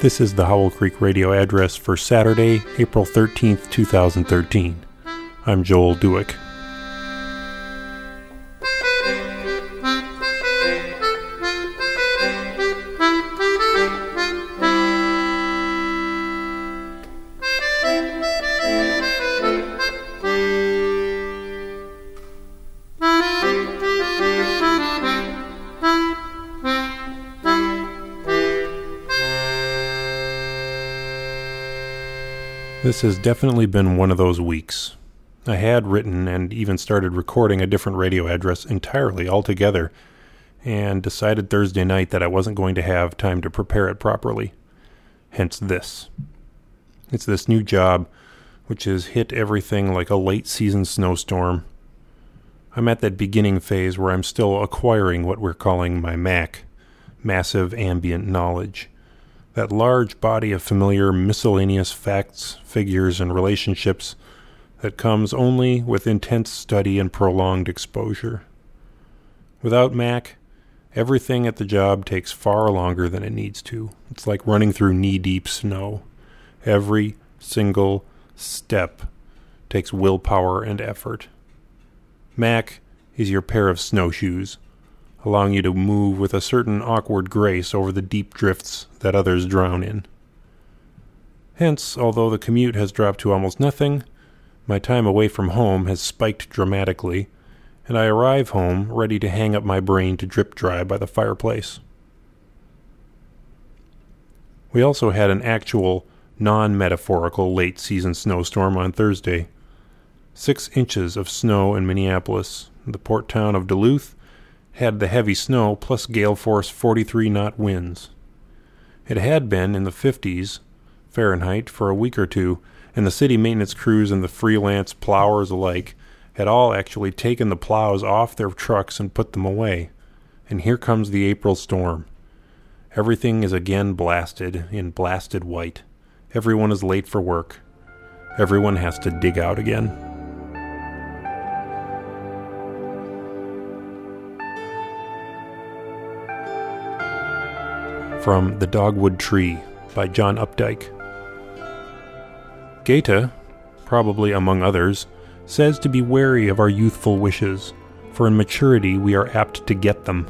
This is the Howell Creek radio address for Saturday, April 13th, 2013. I'm Joel Dewick. This has definitely been one of those weeks. I had written and even started recording a different radio address entirely altogether, and decided Thursday night that I wasn't going to have time to prepare it properly. Hence this. It's this new job, which has hit everything like a late season snowstorm. I'm at that beginning phase where I'm still acquiring what we're calling my MAC, Massive Ambient Knowledge that large body of familiar miscellaneous facts, figures, and relationships that comes only with intense study and prolonged exposure. Without Mac, everything at the job takes far longer than it needs to. It's like running through knee deep snow. Every single step takes willpower and effort. Mac is your pair of snowshoes allowing you to move with a certain awkward grace over the deep drifts that others drown in. Hence, although the commute has dropped to almost nothing, my time away from home has spiked dramatically, and I arrive home ready to hang up my brain to drip dry by the fireplace. We also had an actual, non metaphorical late season snowstorm on Thursday. Six inches of snow in Minneapolis, the port town of Duluth, had the heavy snow plus gale force 43 knot winds. It had been in the 50s Fahrenheit for a week or two, and the city maintenance crews and the freelance plowers alike had all actually taken the plows off their trucks and put them away. And here comes the April storm. Everything is again blasted in blasted white. Everyone is late for work. Everyone has to dig out again. From The Dogwood Tree by John Updike. Goethe, probably among others, says to be wary of our youthful wishes, for in maturity we are apt to get them.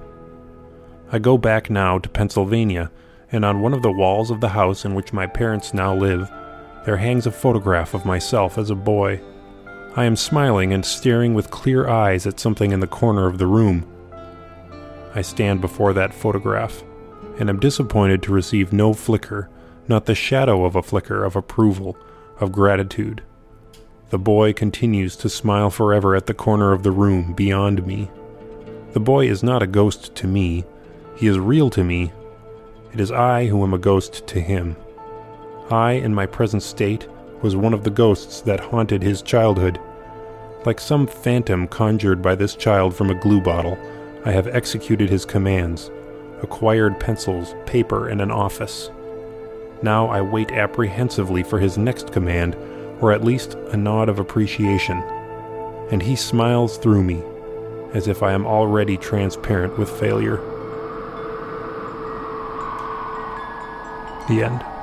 I go back now to Pennsylvania, and on one of the walls of the house in which my parents now live, there hangs a photograph of myself as a boy. I am smiling and staring with clear eyes at something in the corner of the room. I stand before that photograph and am disappointed to receive no flicker, not the shadow of a flicker of approval, of gratitude. The boy continues to smile forever at the corner of the room beyond me. The boy is not a ghost to me, he is real to me. It is I who am a ghost to him. I, in my present state, was one of the ghosts that haunted his childhood. Like some phantom conjured by this child from a glue bottle, I have executed his commands acquired pencils, paper, and an office. Now I wait apprehensively for his next command, or at least a nod of appreciation. And he smiles through me, as if I am already transparent with failure. The end.